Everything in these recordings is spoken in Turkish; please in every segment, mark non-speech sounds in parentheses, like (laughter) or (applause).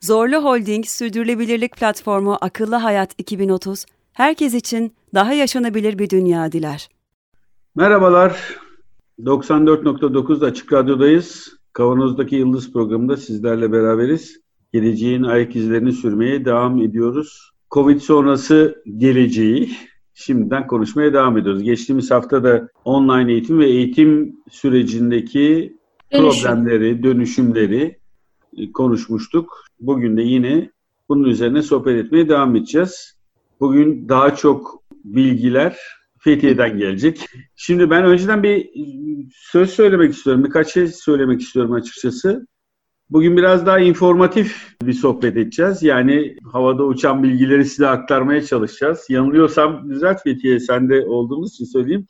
Zorlu Holding Sürdürülebilirlik Platformu Akıllı Hayat 2030, herkes için daha yaşanabilir bir dünya diler. Merhabalar, 94.9 Açık Radyo'dayız. Kavanoz'daki Yıldız programında sizlerle beraberiz. Geleceğin ayak izlerini sürmeye devam ediyoruz. Covid sonrası geleceği şimdiden konuşmaya devam ediyoruz. Geçtiğimiz hafta da online eğitim ve eğitim sürecindeki Dönüşüm. problemleri, dönüşümleri konuşmuştuk. Bugün de yine bunun üzerine sohbet etmeye devam edeceğiz. Bugün daha çok bilgiler Fethiye'den gelecek. Şimdi ben önceden bir söz söylemek istiyorum. Birkaç şey söylemek istiyorum açıkçası. Bugün biraz daha informatif bir sohbet edeceğiz. Yani havada uçan bilgileri size aktarmaya çalışacağız. Yanılıyorsam düzelt Fethiye sen de olduğumuz için söyleyeyim.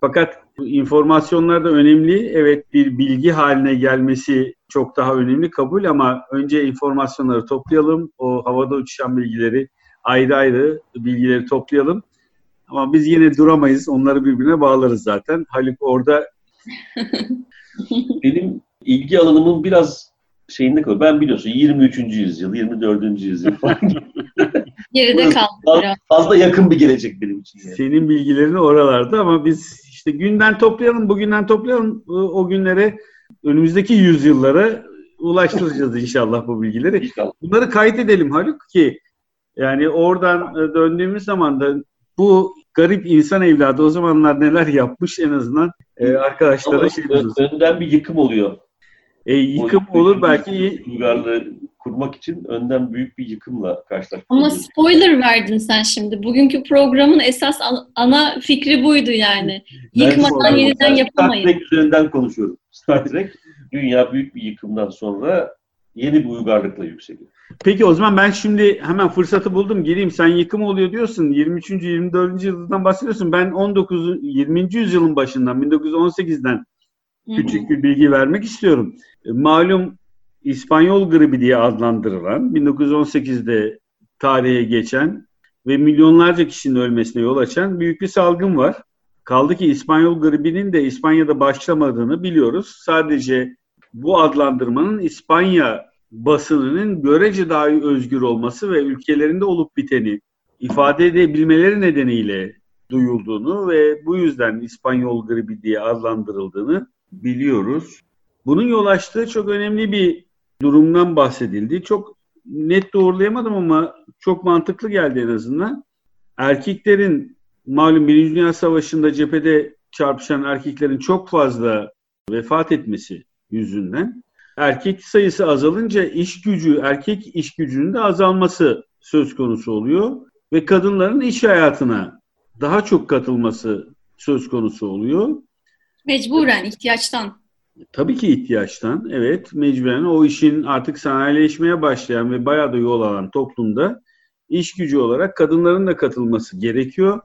Fakat informasyonlar da önemli. Evet bir bilgi haline gelmesi çok daha önemli kabul ama önce informasyonları toplayalım. O havada uçuşan bilgileri ayrı ayrı bilgileri toplayalım. Ama biz yine duramayız. Onları birbirine bağlarız zaten. Haluk orada (laughs) benim ilgi alanımın biraz şeyinde kalıyor. Ben biliyorsun 23. yüzyıl, 24. yüzyıl falan Geride kaldı. Fazla yakın bir gelecek benim için. Yani. Senin bilgilerini oralarda ama biz işte günden toplayalım, bugünden toplayalım o günlere önümüzdeki yüzyıllara ulaştıracağız inşallah bu bilgileri. İnşallah. Bunları kaydedelim Haluk ki yani oradan döndüğümüz zaman da bu garip insan evladı o zamanlar neler yapmış en azından e, arkadaşlara Ama şey diyoruz. Önden bir yıkım oluyor. E, yıkım o, olur belki. Uygarlığı kurmak için önden büyük bir yıkımla karşılaştık. Ama spoiler verdin sen şimdi. Bugünkü programın esas ana fikri buydu yani. Yıkmadan yeniden yapamayız. Star Trek üzerinden konuşuyorum. Star Trek dünya büyük bir yıkımdan sonra yeni bir uygarlıkla yükseliyor. Peki o zaman ben şimdi hemen fırsatı buldum. Gireyim sen yıkım oluyor diyorsun. 23. 24. yüzyıldan bahsediyorsun. Ben 19. 20. yüzyılın başından 1918'den küçük bir bilgi vermek istiyorum. E, malum İspanyol gribi diye adlandırılan 1918'de tarihe geçen ve milyonlarca kişinin ölmesine yol açan büyük bir salgın var. Kaldı ki İspanyol gribinin de İspanya'da başlamadığını biliyoruz. Sadece bu adlandırmanın İspanya basınının görece dahi özgür olması ve ülkelerinde olup biteni ifade edebilmeleri nedeniyle duyulduğunu ve bu yüzden İspanyol gribi diye adlandırıldığını biliyoruz. Bunun yol açtığı çok önemli bir durumdan bahsedildi. Çok net doğrulayamadım ama çok mantıklı geldi en azından. Erkeklerin malum Birinci Dünya Savaşı'nda cephede çarpışan erkeklerin çok fazla vefat etmesi yüzünden erkek sayısı azalınca iş gücü, erkek iş gücünün de azalması söz konusu oluyor ve kadınların iş hayatına daha çok katılması söz konusu oluyor. Mecburen, ihtiyaçtan. Tabii ki ihtiyaçtan, evet mecburen o işin artık sanayileşmeye başlayan ve bayağı da yol alan toplumda iş gücü olarak kadınların da katılması gerekiyor.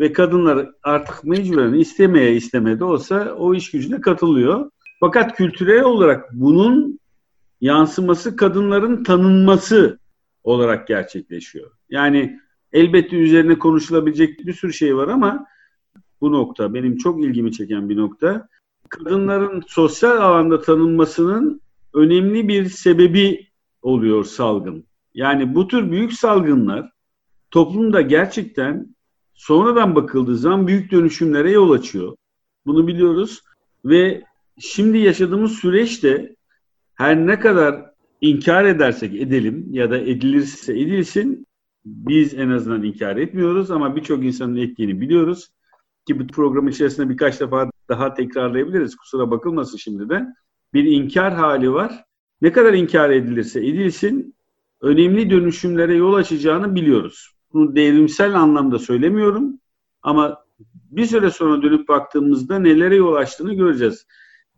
Ve kadınlar artık mecburen istemeye istemeye de olsa o iş gücüne katılıyor. Fakat kültürel olarak bunun yansıması kadınların tanınması olarak gerçekleşiyor. Yani elbette üzerine konuşulabilecek bir sürü şey var ama bu nokta benim çok ilgimi çeken bir nokta. Kadınların sosyal alanda tanınmasının önemli bir sebebi oluyor salgın. Yani bu tür büyük salgınlar toplumda gerçekten sonradan bakıldığı zaman büyük dönüşümlere yol açıyor. Bunu biliyoruz ve şimdi yaşadığımız süreçte her ne kadar inkar edersek edelim ya da edilirse edilsin biz en azından inkar etmiyoruz ama birçok insanın ettiğini biliyoruz ki bu program içerisinde birkaç defa daha tekrarlayabiliriz. Kusura bakılmasın şimdi de. Bir inkar hali var. Ne kadar inkar edilirse edilsin önemli dönüşümlere yol açacağını biliyoruz. Bunu devrimsel anlamda söylemiyorum ama bir süre sonra dönüp baktığımızda nelere yol açtığını göreceğiz.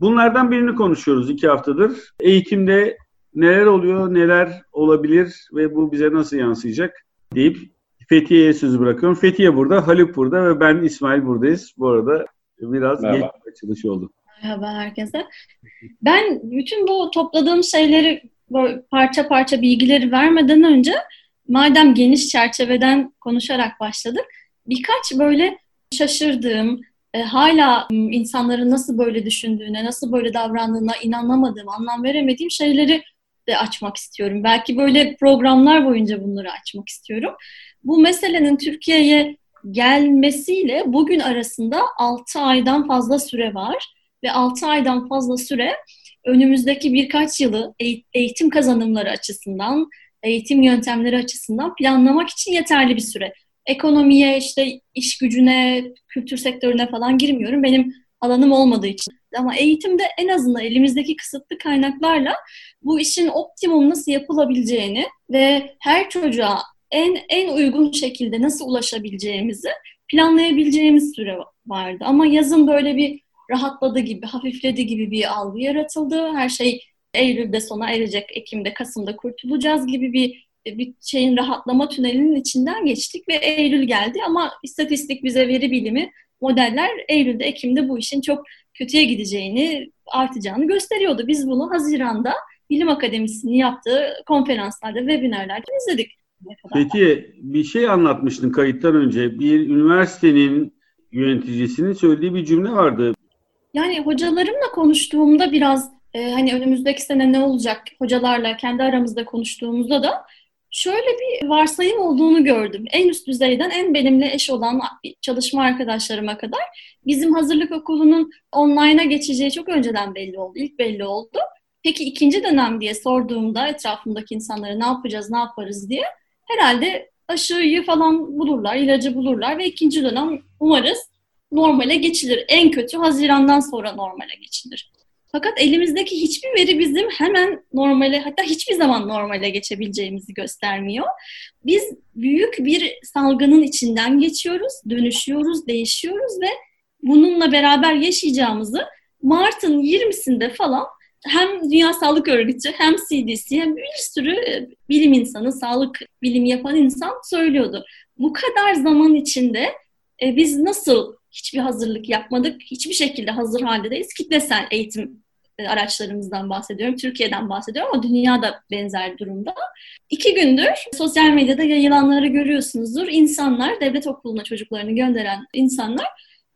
Bunlardan birini konuşuyoruz iki haftadır. Eğitimde neler oluyor, neler olabilir ve bu bize nasıl yansıyacak? deyip Fethiye'ye sözü bırakıyorum. Fethiye burada, Haluk burada ve ben İsmail buradayız. Bu arada biraz Merhaba. geç açılış oldu. Merhaba herkese. Ben bütün bu topladığım şeyleri parça parça bilgileri vermeden önce madem geniş çerçeveden konuşarak başladık birkaç böyle şaşırdığım e, hala insanların nasıl böyle düşündüğüne, nasıl böyle davrandığına inanamadığım, anlam veremediğim şeyleri de açmak istiyorum. Belki böyle programlar boyunca bunları açmak istiyorum. Bu meselenin Türkiye'ye gelmesiyle bugün arasında 6 aydan fazla süre var ve 6 aydan fazla süre önümüzdeki birkaç yılı eğ- eğitim kazanımları açısından, eğitim yöntemleri açısından planlamak için yeterli bir süre. Ekonomiye, işte iş gücüne, kültür sektörüne falan girmiyorum. Benim alanım olmadığı için. Ama eğitimde en azından elimizdeki kısıtlı kaynaklarla bu işin optimum nasıl yapılabileceğini ve her çocuğa en en uygun şekilde nasıl ulaşabileceğimizi planlayabileceğimiz süre vardı. Ama yazın böyle bir rahatladı gibi, hafifledi gibi bir algı yaratıldı. Her şey Eylül'de sona erecek, Ekim'de, Kasım'da kurtulacağız gibi bir bir şeyin rahatlama tünelinin içinden geçtik ve Eylül geldi ama istatistik bize veri bilimi modeller Eylül'de, Ekim'de bu işin çok kötüye gideceğini, artacağını gösteriyordu. Biz bunu Haziran'da Bilim Akademisi'nin yaptığı konferanslarda, webinarlarda izledik. Peki bir şey anlatmıştın kayıttan önce. Bir üniversitenin yöneticisinin söylediği bir cümle vardı. Yani hocalarımla konuştuğumda biraz e, hani önümüzdeki sene ne olacak hocalarla kendi aramızda konuştuğumuzda da şöyle bir varsayım olduğunu gördüm. En üst düzeyden en benimle eş olan çalışma arkadaşlarıma kadar bizim hazırlık okulunun online'a geçeceği çok önceden belli oldu. İlk belli oldu. Peki ikinci dönem diye sorduğumda etrafımdaki insanlara ne yapacağız, ne yaparız diye herhalde aşıyı falan bulurlar, ilacı bulurlar ve ikinci dönem umarız normale geçilir. En kötü Haziran'dan sonra normale geçilir. Fakat elimizdeki hiçbir veri bizim hemen normale hatta hiçbir zaman normale geçebileceğimizi göstermiyor. Biz büyük bir salgının içinden geçiyoruz, dönüşüyoruz, değişiyoruz ve bununla beraber yaşayacağımızı Mart'ın 20'sinde falan hem Dünya Sağlık Örgütü hem CDC hem bir sürü e, bilim insanı, sağlık bilimi yapan insan söylüyordu. Bu kadar zaman içinde e, biz nasıl hiçbir hazırlık yapmadık, hiçbir şekilde hazır halde değiliz. Kitlesel eğitim e, araçlarımızdan bahsediyorum, Türkiye'den bahsediyorum ama dünyada benzer durumda. İki gündür sosyal medyada yayılanları görüyorsunuzdur. İnsanlar, devlet okuluna çocuklarını gönderen insanlar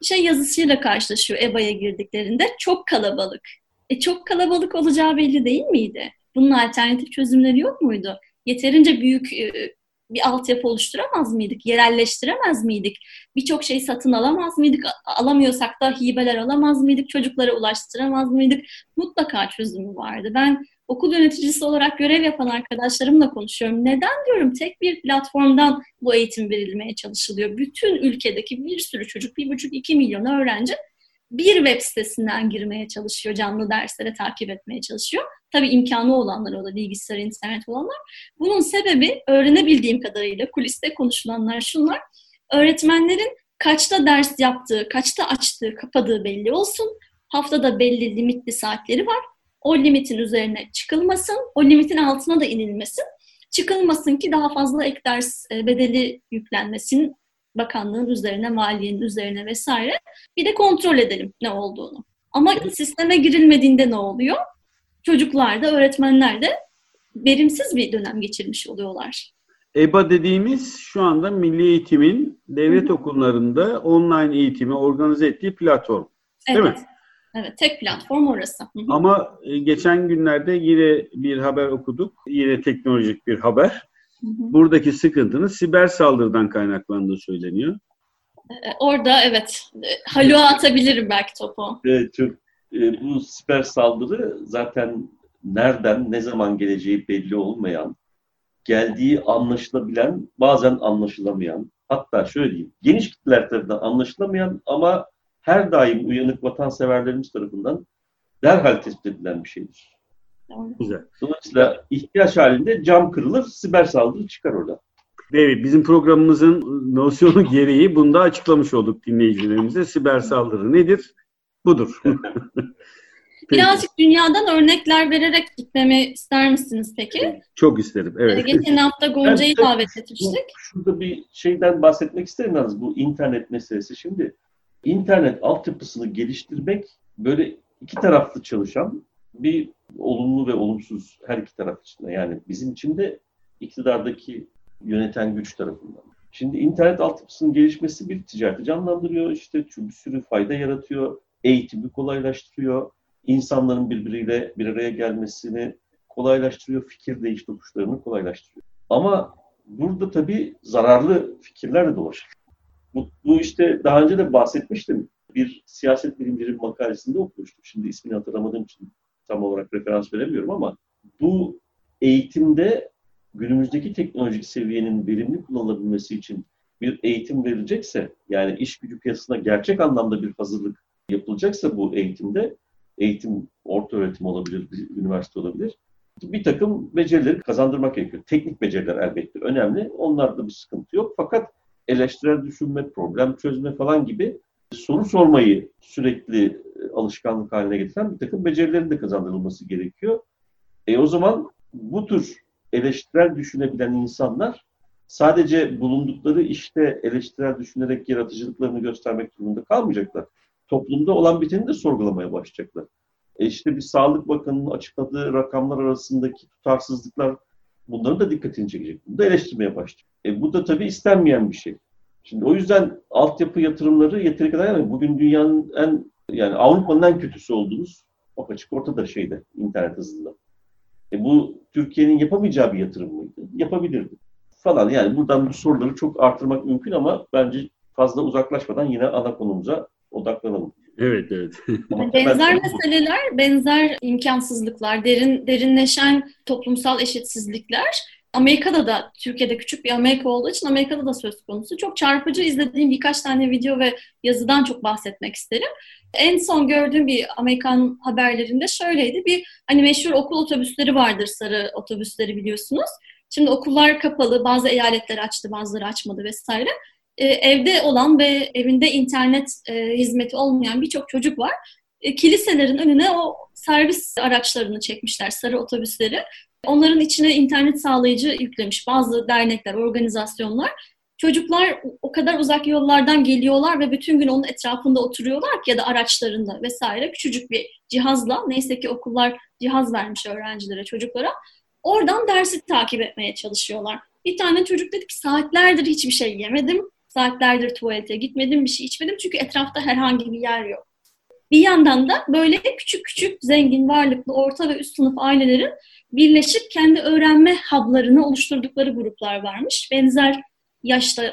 şey yazısıyla karşılaşıyor EBA'ya girdiklerinde. Çok kalabalık. E çok kalabalık olacağı belli değil miydi? Bunun alternatif çözümleri yok muydu? Yeterince büyük e, bir altyapı oluşturamaz mıydık? Yerelleştiremez miydik? Birçok şey satın alamaz mıydık? Alamıyorsak da hibeler alamaz mıydık? Çocuklara ulaştıramaz mıydık? Mutlaka çözümü vardı. Ben okul yöneticisi olarak görev yapan arkadaşlarımla konuşuyorum. Neden diyorum tek bir platformdan bu eğitim verilmeye çalışılıyor? Bütün ülkedeki bir sürü çocuk, bir buçuk iki milyon öğrenci bir web sitesinden girmeye çalışıyor, canlı derslere takip etmeye çalışıyor. Tabii imkanı olanlar o da bilgisayar, internet olanlar. Bunun sebebi öğrenebildiğim kadarıyla kuliste konuşulanlar şunlar. Öğretmenlerin kaçta ders yaptığı, kaçta açtığı, kapadığı belli olsun. Haftada belli limitli saatleri var. O limitin üzerine çıkılmasın, o limitin altına da inilmesin. Çıkılmasın ki daha fazla ek ders e, bedeli yüklenmesin bakanlığın üzerine, maliyenin üzerine vesaire. Bir de kontrol edelim ne olduğunu. Ama sisteme girilmediğinde ne oluyor? Çocuklar da, öğretmenler de verimsiz bir dönem geçirmiş oluyorlar. EBA dediğimiz şu anda Milli Eğitim'in devlet okullarında online eğitimi organize ettiği platform. Değil evet. mi? Evet, tek platform orası. Hı hı. Ama e, geçen günlerde yine bir haber okuduk. Yine teknolojik bir haber. Buradaki sıkıntının siber saldırıdan kaynaklandığı söyleniyor. Ee, Orada evet, e, Haluk'a atabilirim belki topu. Evet, çok, e, bu siber saldırı zaten nereden, ne zaman geleceği belli olmayan, geldiği anlaşılabilen, bazen anlaşılamayan, hatta şöyle diyeyim, geniş kitleler tarafından anlaşılamayan ama her daim uyanık vatanseverlerimiz tarafından derhal tespit edilen bir şeydir. Güzel. Dolayısıyla ihtiyaç halinde cam kırılır, siber saldırı çıkar orada. Evet, bizim programımızın nosyonu (laughs) gereği bunu da açıklamış olduk dinleyicilerimize. Siber saldırı nedir? Budur. (laughs) Birazcık dünyadan örnekler vererek gitmemi ister misiniz peki? Çok isterim, evet. Geçen hafta Gonca'yı Evet, davet etmiştik. Şurada bir şeyden bahsetmek isterim yalnız bu internet meselesi. Şimdi internet altyapısını geliştirmek böyle iki taraflı çalışan bir olumlu ve olumsuz her iki taraf için de. Yani bizim için de iktidardaki yöneten güç tarafından. Şimdi internet altyapısının gelişmesi bir ticareti canlandırıyor. işte bir sürü fayda yaratıyor. Eğitimi kolaylaştırıyor. insanların birbiriyle bir araya gelmesini kolaylaştırıyor. Fikir değiş tokuşlarını kolaylaştırıyor. Ama burada tabii zararlı fikirler de dolaşır. Bu, bu işte daha önce de bahsetmiştim. Bir siyaset bilimleri makalesinde okumuştum. Şimdi ismini hatırlamadığım için tam olarak referans veremiyorum ama bu eğitimde günümüzdeki teknolojik seviyenin verimli kullanılabilmesi için bir eğitim verilecekse, yani iş gücü piyasasına gerçek anlamda bir hazırlık yapılacaksa bu eğitimde, eğitim orta öğretim olabilir, üniversite olabilir, bir takım becerileri kazandırmak gerekiyor. Teknik beceriler elbette önemli. Onlarda bir sıkıntı yok. Fakat eleştirel düşünme, problem çözme falan gibi soru sormayı sürekli alışkanlık haline getiren bir takım becerilerin de kazandırılması gerekiyor. E o zaman bu tür eleştirel düşünebilen insanlar sadece bulundukları işte eleştirel düşünerek yaratıcılıklarını göstermek durumunda kalmayacaklar. Toplumda olan biteni de sorgulamaya başlayacaklar. E işte bir Sağlık Bakanı'nın açıkladığı rakamlar arasındaki tutarsızlıklar bunların da dikkatini çekecek. Bunu da eleştirmeye başlayacak. E bu da tabii istenmeyen bir şey. Şimdi o yüzden altyapı yatırımları yeteri kadar yani bugün dünyanın en yani Avrupa'nın en kötüsü olduğumuz o açık ortada şeyde internet hızında. E bu Türkiye'nin yapamayacağı bir yatırım mıydı? Yapabilirdi. Falan yani buradan bu soruları çok artırmak mümkün ama bence fazla uzaklaşmadan yine ana konumuza odaklanalım. Evet, evet. (laughs) benzer meseleler, benzer imkansızlıklar, derin derinleşen toplumsal eşitsizlikler Amerika'da da, Türkiye'de küçük bir Amerika olduğu için Amerika'da da söz konusu. Çok çarpıcı izlediğim birkaç tane video ve yazıdan çok bahsetmek isterim. En son gördüğüm bir Amerikan haberlerinde şöyleydi. Bir hani meşhur okul otobüsleri vardır, sarı otobüsleri biliyorsunuz. Şimdi okullar kapalı, bazı eyaletler açtı, bazıları açmadı vesaire. Ee, evde olan ve evinde internet e, hizmeti olmayan birçok çocuk var. E, kiliselerin önüne o servis araçlarını çekmişler, sarı otobüsleri. Onların içine internet sağlayıcı yüklemiş bazı dernekler, organizasyonlar. Çocuklar o kadar uzak yollardan geliyorlar ve bütün gün onun etrafında oturuyorlar ki ya da araçlarında vesaire küçücük bir cihazla neyse ki okullar cihaz vermiş öğrencilere, çocuklara. Oradan dersi takip etmeye çalışıyorlar. Bir tane çocuk dedi ki saatlerdir hiçbir şey yemedim. Saatlerdir tuvalete gitmedim, bir şey içmedim çünkü etrafta herhangi bir yer yok. Bir yandan da böyle küçük küçük zengin, varlıklı, orta ve üst sınıf ailelerin birleşip kendi öğrenme hub'larını oluşturdukları gruplar varmış. Benzer yaşta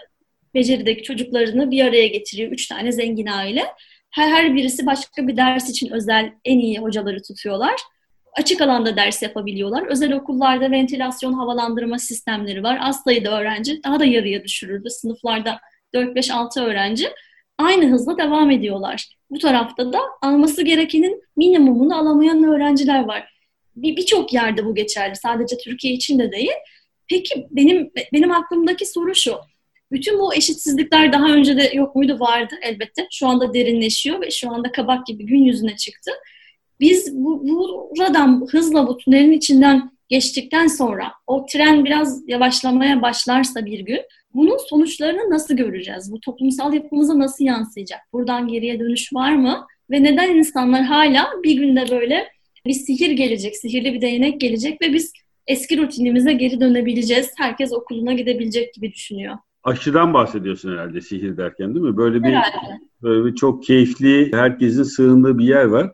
becerideki çocuklarını bir araya getiriyor. Üç tane zengin aile. Her, her birisi başka bir ders için özel en iyi hocaları tutuyorlar. Açık alanda ders yapabiliyorlar. Özel okullarda ventilasyon havalandırma sistemleri var. Az sayıda öğrenci daha da yarıya düşürüldü. Sınıflarda 4-5-6 öğrenci aynı hızla devam ediyorlar. Bu tarafta da alması gerekenin minimumunu alamayan öğrenciler var. Birçok bir yerde bu geçerli. Sadece Türkiye için de değil. Peki benim benim aklımdaki soru şu. Bütün bu eşitsizlikler daha önce de yok muydu? Vardı elbette. Şu anda derinleşiyor ve şu anda kabak gibi gün yüzüne çıktı. Biz bu, buradan hızla bu tünelin içinden geçtikten sonra o tren biraz yavaşlamaya başlarsa bir gün bunun sonuçlarını nasıl göreceğiz? Bu toplumsal yapımıza nasıl yansıyacak? Buradan geriye dönüş var mı? Ve neden insanlar hala bir günde böyle bir sihir gelecek, sihirli bir değnek gelecek ve biz eski rutinimize geri dönebileceğiz. Herkes okuluna gidebilecek gibi düşünüyor. Aşıdan bahsediyorsun herhalde sihir derken değil mi? Böyle bir herhalde. böyle bir çok keyifli, herkesin sığındığı bir yer var.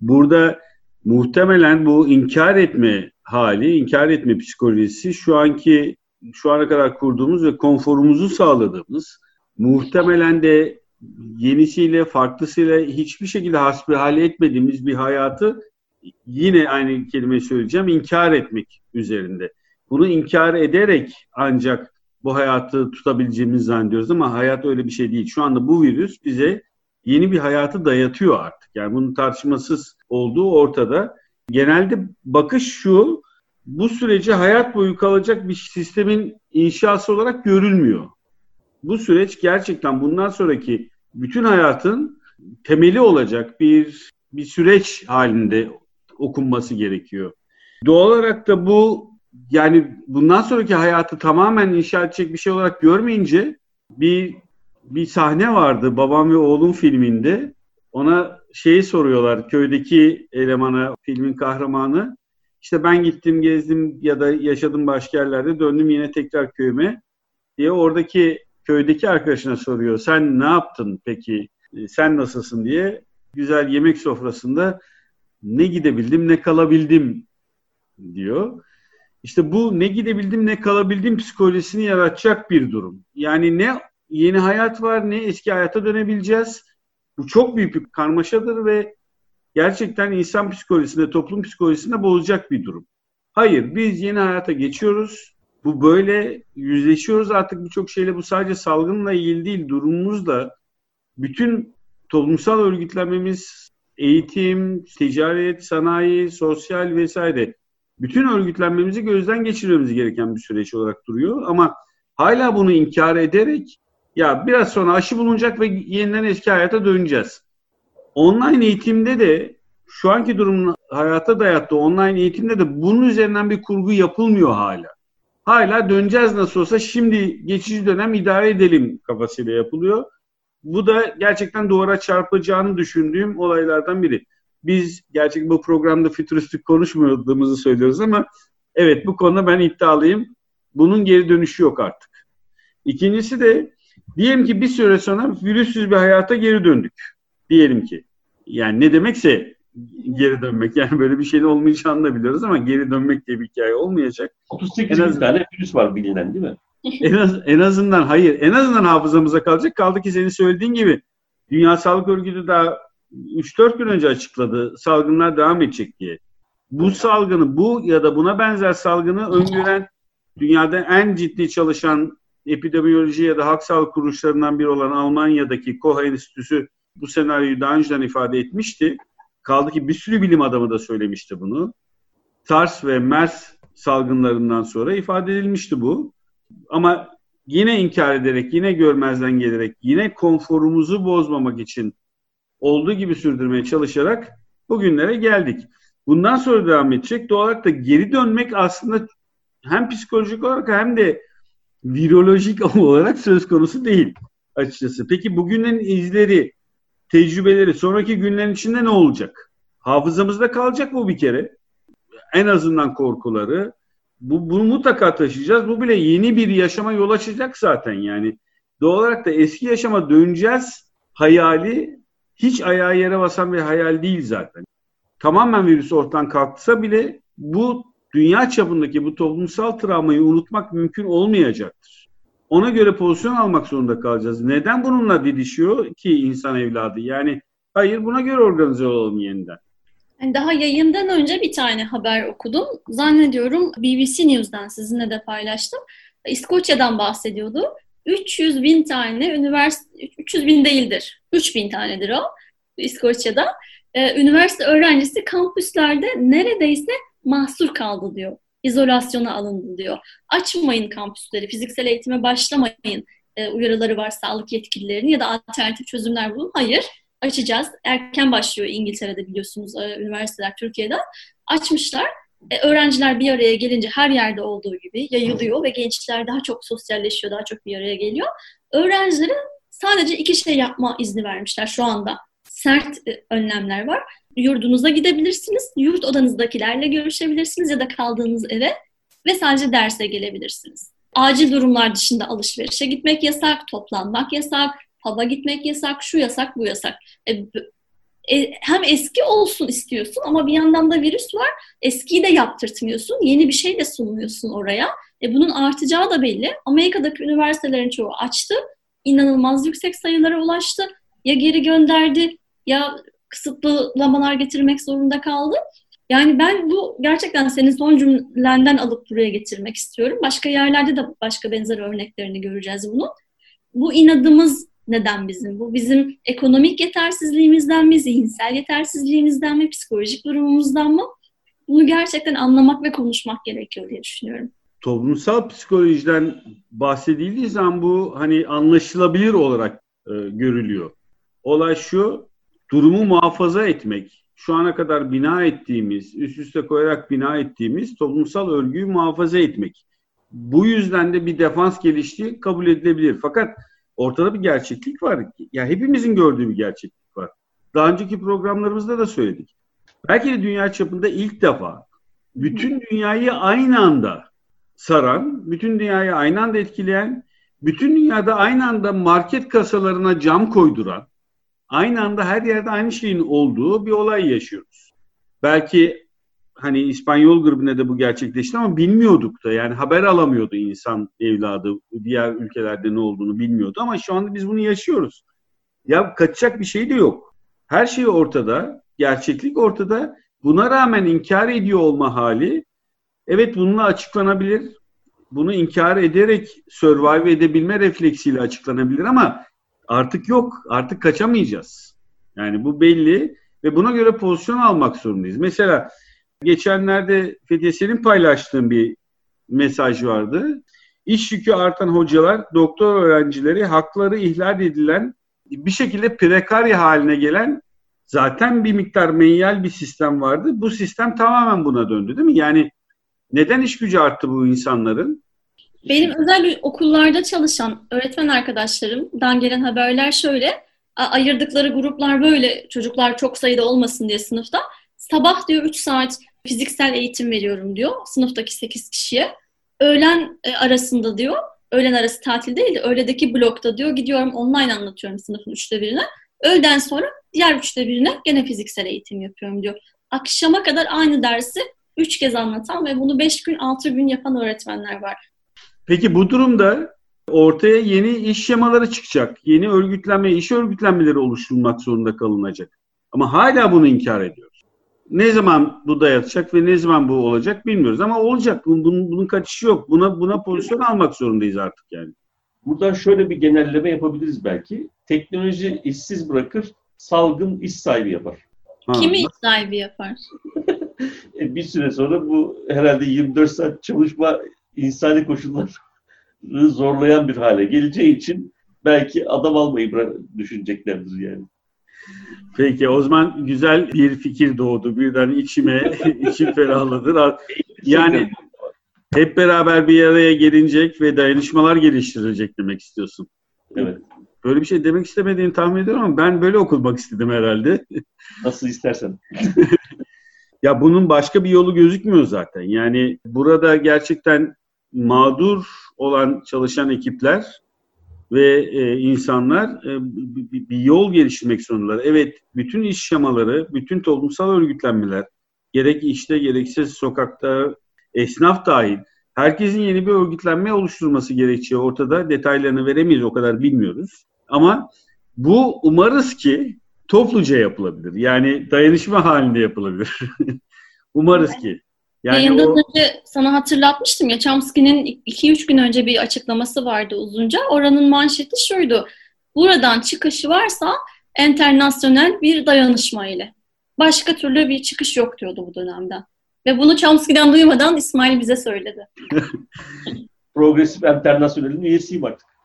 Burada muhtemelen bu inkar etme hali, inkar etme psikolojisi şu anki şu ana kadar kurduğumuz ve konforumuzu sağladığımız muhtemelen de yenisiyle, farklısıyla hiçbir şekilde hasbihal etmediğimiz bir hayatı yine aynı kelimeyi söyleyeceğim, inkar etmek üzerinde. Bunu inkar ederek ancak bu hayatı tutabileceğimizi zannediyoruz ama hayat öyle bir şey değil. Şu anda bu virüs bize yeni bir hayatı dayatıyor artık. Yani bunun tartışmasız olduğu ortada. Genelde bakış şu, bu süreci hayat boyu kalacak bir sistemin inşası olarak görülmüyor. Bu süreç gerçekten bundan sonraki bütün hayatın temeli olacak bir bir süreç halinde okunması gerekiyor. Doğal olarak da bu yani bundan sonraki hayatı tamamen inşa edecek bir şey olarak görmeyince bir bir sahne vardı Babam ve Oğlum filminde. Ona şeyi soruyorlar köydeki elemana filmin kahramanı. İşte ben gittim gezdim ya da yaşadım başka yerlerde döndüm yine tekrar köyüme diye oradaki köydeki arkadaşına soruyor. Sen ne yaptın peki? E, sen nasılsın diye güzel yemek sofrasında ne gidebildim ne kalabildim diyor. İşte bu ne gidebildim ne kalabildim psikolojisini yaratacak bir durum. Yani ne yeni hayat var ne eski hayata dönebileceğiz. Bu çok büyük bir karmaşadır ve gerçekten insan psikolojisinde, toplum psikolojisinde bozacak bir durum. Hayır, biz yeni hayata geçiyoruz. Bu böyle yüzleşiyoruz artık birçok şeyle. Bu sadece salgınla ilgili değil, durumumuzla bütün toplumsal örgütlenmemiz, eğitim, ticaret, sanayi, sosyal vesaire bütün örgütlenmemizi gözden geçirmemiz gereken bir süreç olarak duruyor. Ama hala bunu inkar ederek ya biraz sonra aşı bulunacak ve yeniden eski hayata döneceğiz. Online eğitimde de şu anki durumun hayata dayattığı online eğitimde de bunun üzerinden bir kurgu yapılmıyor hala. Hala döneceğiz nasıl olsa şimdi geçici dönem idare edelim kafasıyla yapılıyor. Bu da gerçekten duvara çarpacağını düşündüğüm olaylardan biri. Biz gerçek bu programda fütüristik konuşmadığımızı söylüyoruz ama evet bu konuda ben iddialıyım. Bunun geri dönüşü yok artık. İkincisi de diyelim ki bir süre sonra virüsüz bir hayata geri döndük. Diyelim ki. Yani ne demekse geri dönmek. Yani böyle bir şeyin olmayacağını da biliyoruz ama geri dönmek diye bir hikaye olmayacak. 38 bin tane virüs var bilinen değil mi? en, az, en azından hayır. En azından hafızamıza kalacak. Kaldı ki senin söylediğin gibi Dünya Sağlık Örgütü daha 3-4 gün önce açıkladı salgınlar devam edecek diye. Bu salgını, bu ya da buna benzer salgını öngören dünyada en ciddi çalışan epidemiyoloji ya da halk sağlık kuruluşlarından biri olan Almanya'daki Koha Enstitüsü bu senaryoyu daha önceden ifade etmişti. Kaldı ki bir sürü bilim adamı da söylemişti bunu. SARS ve MERS salgınlarından sonra ifade edilmişti bu. Ama yine inkar ederek, yine görmezden gelerek, yine konforumuzu bozmamak için olduğu gibi sürdürmeye çalışarak bugünlere geldik. Bundan sonra devam edecek. Doğal olarak da geri dönmek aslında hem psikolojik olarak hem de virolojik (laughs) olarak söz konusu değil açıkçası. Peki bugünün izleri, tecrübeleri sonraki günlerin içinde ne olacak? Hafızamızda kalacak bu bir kere. En azından korkuları. Bu, bunu mutlaka taşıyacağız. Bu bile yeni bir yaşama yol açacak zaten yani. Doğal olarak da eski yaşama döneceğiz hayali hiç ayağı yere basan bir hayal değil zaten. Tamamen virüs ortadan kalksa bile bu dünya çapındaki bu toplumsal travmayı unutmak mümkün olmayacaktır. Ona göre pozisyon almak zorunda kalacağız. Neden bununla didişiyor ki insan evladı? Yani hayır buna göre organize olalım yeniden. Daha yayından önce bir tane haber okudum. Zannediyorum BBC News'dan sizinle de paylaştım. İskoçya'dan bahsediyordu. 300 bin tane üniversite, 300 bin değildir, 3 bin tanedir o İskoçya'da. Ee, üniversite öğrencisi kampüslerde neredeyse mahsur kaldı diyor. İzolasyona alındı diyor. Açmayın kampüsleri, fiziksel eğitime başlamayın e, uyarıları var sağlık yetkililerinin ya da alternatif çözümler bulun. Hayır, açacağız. Erken başlıyor İngiltere'de biliyorsunuz e, üniversiteler Türkiye'de. Açmışlar e, öğrenciler bir araya gelince her yerde olduğu gibi yayılıyor ve gençler daha çok sosyalleşiyor, daha çok bir araya geliyor. Öğrencilere sadece iki şey yapma izni vermişler şu anda. Sert e, önlemler var. Yurdunuza gidebilirsiniz, yurt odanızdakilerle görüşebilirsiniz ya da kaldığınız eve ve sadece derse gelebilirsiniz. Acil durumlar dışında alışverişe gitmek yasak, toplanmak yasak, hava gitmek yasak, şu yasak, bu yasak. E, e, hem eski olsun istiyorsun ama bir yandan da virüs var. Eskiyi de yaptırtmıyorsun. Yeni bir şey de sunmuyorsun oraya. E, bunun artacağı da belli. Amerika'daki üniversitelerin çoğu açtı. İnanılmaz yüksek sayılara ulaştı. Ya geri gönderdi ya kısıtlamalar getirmek zorunda kaldı. Yani ben bu gerçekten senin son cümlenden alıp buraya getirmek istiyorum. Başka yerlerde de başka benzer örneklerini göreceğiz bunu. Bu inadımız neden bizim? Bu bizim ekonomik yetersizliğimizden mi, zihinsel yetersizliğimizden mi, psikolojik durumumuzdan mı? Bunu gerçekten anlamak ve konuşmak gerekiyor diye düşünüyorum. Toplumsal psikolojiden bahsedildiği zaman bu hani anlaşılabilir olarak e, görülüyor. Olay şu, durumu muhafaza etmek, şu ana kadar bina ettiğimiz, üst üste koyarak bina ettiğimiz toplumsal örgüyü muhafaza etmek. Bu yüzden de bir defans geliştiği kabul edilebilir. Fakat ortada bir gerçeklik var. Ya yani hepimizin gördüğü bir gerçeklik var. Daha önceki programlarımızda da söyledik. Belki de dünya çapında ilk defa bütün dünyayı aynı anda saran, bütün dünyayı aynı anda etkileyen, bütün dünyada aynı anda market kasalarına cam koyduran, aynı anda her yerde aynı şeyin olduğu bir olay yaşıyoruz. Belki hani İspanyol grubuna da bu gerçekleşti ama bilmiyorduk da yani haber alamıyordu insan evladı diğer ülkelerde ne olduğunu bilmiyordu ama şu anda biz bunu yaşıyoruz. Ya kaçacak bir şey de yok. Her şey ortada, gerçeklik ortada. Buna rağmen inkar ediyor olma hali evet bununla açıklanabilir. Bunu inkar ederek survive edebilme refleksiyle açıklanabilir ama artık yok. Artık kaçamayacağız. Yani bu belli ve buna göre pozisyon almak zorundayız. Mesela geçenlerde Fethiye senin paylaştığın bir mesaj vardı. İş yükü artan hocalar, doktor öğrencileri hakları ihlal edilen bir şekilde prekarya haline gelen zaten bir miktar menyal bir sistem vardı. Bu sistem tamamen buna döndü değil mi? Yani neden iş gücü arttı bu insanların? Benim özel okullarda çalışan öğretmen arkadaşlarımdan gelen haberler şöyle. Ayırdıkları gruplar böyle çocuklar çok sayıda olmasın diye sınıfta. Sabah diyor 3 saat fiziksel eğitim veriyorum diyor sınıftaki 8 kişiye. Öğlen e, arasında diyor, öğlen arası tatil değil de öğledeki blokta diyor gidiyorum online anlatıyorum sınıfın üçte birine. Öğleden sonra diğer üçte birine gene fiziksel eğitim yapıyorum diyor. Akşama kadar aynı dersi üç kez anlatan ve bunu beş gün, altı gün yapan öğretmenler var. Peki bu durumda ortaya yeni iş şemaları çıkacak. Yeni örgütlenme, iş örgütlenmeleri oluşturulmak zorunda kalınacak. Ama hala bunu inkar ediyoruz. Ne zaman bu dayatacak ve ne zaman bu olacak bilmiyoruz ama olacak. Bunun, bunun, bunun kaçışı yok. Buna buna pozisyon almak zorundayız artık yani. Buradan şöyle bir genelleme yapabiliriz belki. Teknoloji işsiz bırakır, salgın iş sahibi yapar. Ha. Kimi iş sahibi yapar? (laughs) E, bir süre sonra bu herhalde 24 saat çalışma insani koşulları zorlayan bir hale geleceği için belki adam almayı düşüneceklerdir yani. Peki o zaman güzel bir fikir doğdu. Birden içime, (laughs) içim ferahladı. Yani hep beraber bir araya gelinecek ve dayanışmalar geliştirecek demek istiyorsun. Evet. Böyle bir şey demek istemediğini tahmin ediyorum ama ben böyle okunmak istedim herhalde. Nasıl istersen. (laughs) Ya bunun başka bir yolu gözükmüyor zaten. Yani burada gerçekten mağdur olan çalışan ekipler ve e, insanlar e, bir, bir yol geliştirmek zorundalar. Evet, bütün iş şemaları, bütün toplumsal örgütlenmeler, gerek işte gerekse sokakta, esnaf dahil, herkesin yeni bir örgütlenme oluşturması gerekçeği ortada. Detaylarını veremeyiz, o kadar bilmiyoruz. Ama bu umarız ki topluca yapılabilir. Yani dayanışma halinde yapılabilir. (laughs) Umarız ki. Yani Yayından o... önce sana hatırlatmıştım ya Chomsky'nin 2-3 gün önce bir açıklaması vardı uzunca. Oranın manşeti şuydu. Buradan çıkışı varsa internasyonel bir dayanışma ile. Başka türlü bir çıkış yok diyordu bu dönemden. Ve bunu Chomsky'den duymadan İsmail bize söyledi. (laughs) Progresif Internasyonel'in üyesiyim artık.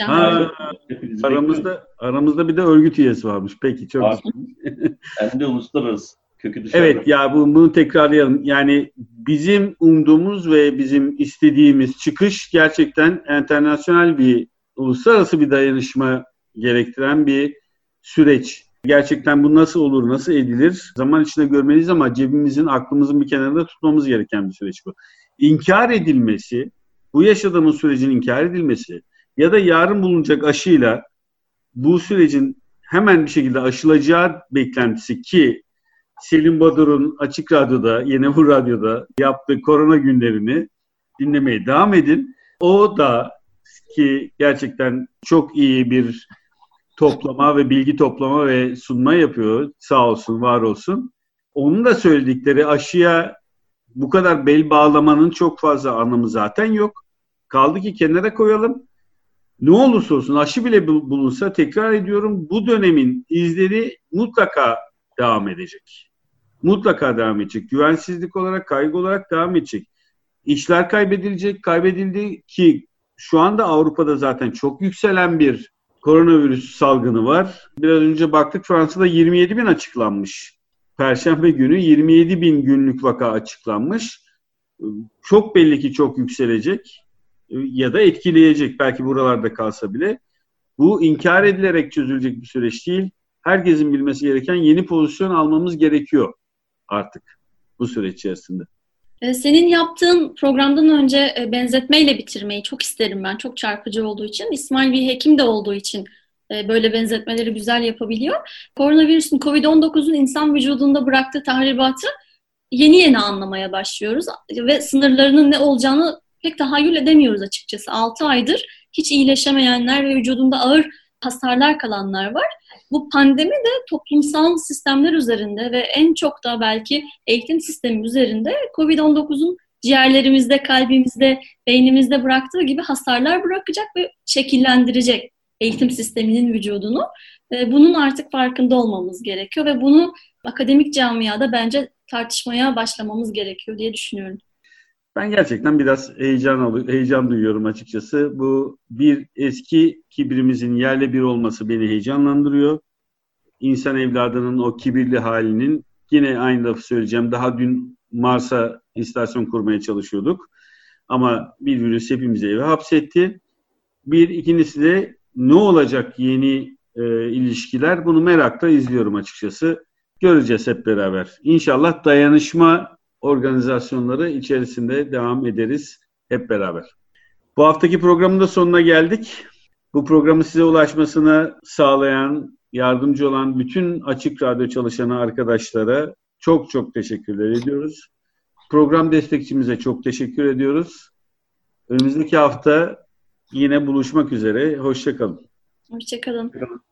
Ha, aramızda aramızda bir de örgüt üyesi varmış. Peki çok güzel. (laughs) Hem de uluslararası. Kökü dışarıda. Evet ya bu, bunu tekrarlayalım. Yani bizim umduğumuz ve bizim istediğimiz çıkış gerçekten internasyonel bir uluslararası bir dayanışma gerektiren bir süreç. Gerçekten bu nasıl olur, nasıl edilir? Zaman içinde görmeliyiz ama cebimizin, aklımızın bir kenarında tutmamız gereken bir süreç bu. İnkar edilmesi, bu yaşadığımız sürecin inkar edilmesi, ya da yarın bulunacak aşıyla bu sürecin hemen bir şekilde aşılacağı beklentisi ki Selim Badur'un Açık Radyo'da, Yeni Bu Radyo'da yaptığı korona günlerini dinlemeye devam edin. O da ki gerçekten çok iyi bir toplama ve bilgi toplama ve sunma yapıyor. Sağ olsun, var olsun. Onun da söyledikleri aşıya bu kadar bel bağlamanın çok fazla anlamı zaten yok. Kaldı ki kenara koyalım ne olursa olsun aşı bile bulunsa tekrar ediyorum bu dönemin izleri mutlaka devam edecek. Mutlaka devam edecek. Güvensizlik olarak, kaygı olarak devam edecek. İşler kaybedilecek, kaybedildi ki şu anda Avrupa'da zaten çok yükselen bir koronavirüs salgını var. Biraz önce baktık Fransa'da 27 bin açıklanmış Perşembe günü 27 bin günlük vaka açıklanmış. Çok belli ki çok yükselecek ya da etkileyecek belki buralarda kalsa bile. Bu inkar edilerek çözülecek bir süreç değil. Herkesin bilmesi gereken yeni pozisyon almamız gerekiyor artık bu süreç içerisinde. Ee, senin yaptığın programdan önce e, benzetmeyle bitirmeyi çok isterim ben. Çok çarpıcı olduğu için. İsmail bir hekim de olduğu için e, böyle benzetmeleri güzel yapabiliyor. Koronavirüsün, COVID-19'un insan vücudunda bıraktığı tahribatı yeni yeni anlamaya başlıyoruz. Ve sınırlarının ne olacağını pek tahayyül edemiyoruz açıkçası. 6 aydır hiç iyileşemeyenler ve vücudunda ağır hasarlar kalanlar var. Bu pandemi de toplumsal sistemler üzerinde ve en çok da belki eğitim sistemi üzerinde COVID-19'un ciğerlerimizde, kalbimizde, beynimizde bıraktığı gibi hasarlar bırakacak ve şekillendirecek eğitim sisteminin vücudunu. Bunun artık farkında olmamız gerekiyor ve bunu akademik camiada bence tartışmaya başlamamız gerekiyor diye düşünüyorum. Ben gerçekten biraz heyecan heyecan duyuyorum açıkçası. Bu bir eski kibrimizin yerle bir olması beni heyecanlandırıyor. İnsan evladının o kibirli halinin yine aynı lafı söyleyeceğim. Daha dün Mars'a istasyon kurmaya çalışıyorduk. Ama bir virüs hepimizi eve hapsetti. Bir, ikincisi de ne olacak yeni e, ilişkiler? Bunu merakla izliyorum açıkçası. Göreceğiz hep beraber. İnşallah dayanışma organizasyonları içerisinde devam ederiz hep beraber. Bu haftaki programın da sonuna geldik. Bu programı size ulaşmasını sağlayan, yardımcı olan bütün Açık Radyo çalışanı arkadaşlara çok çok teşekkürler ediyoruz. Program destekçimize çok teşekkür ediyoruz. Önümüzdeki hafta yine buluşmak üzere. Hoşçakalın. Hoşçakalın. Hoşçakalın.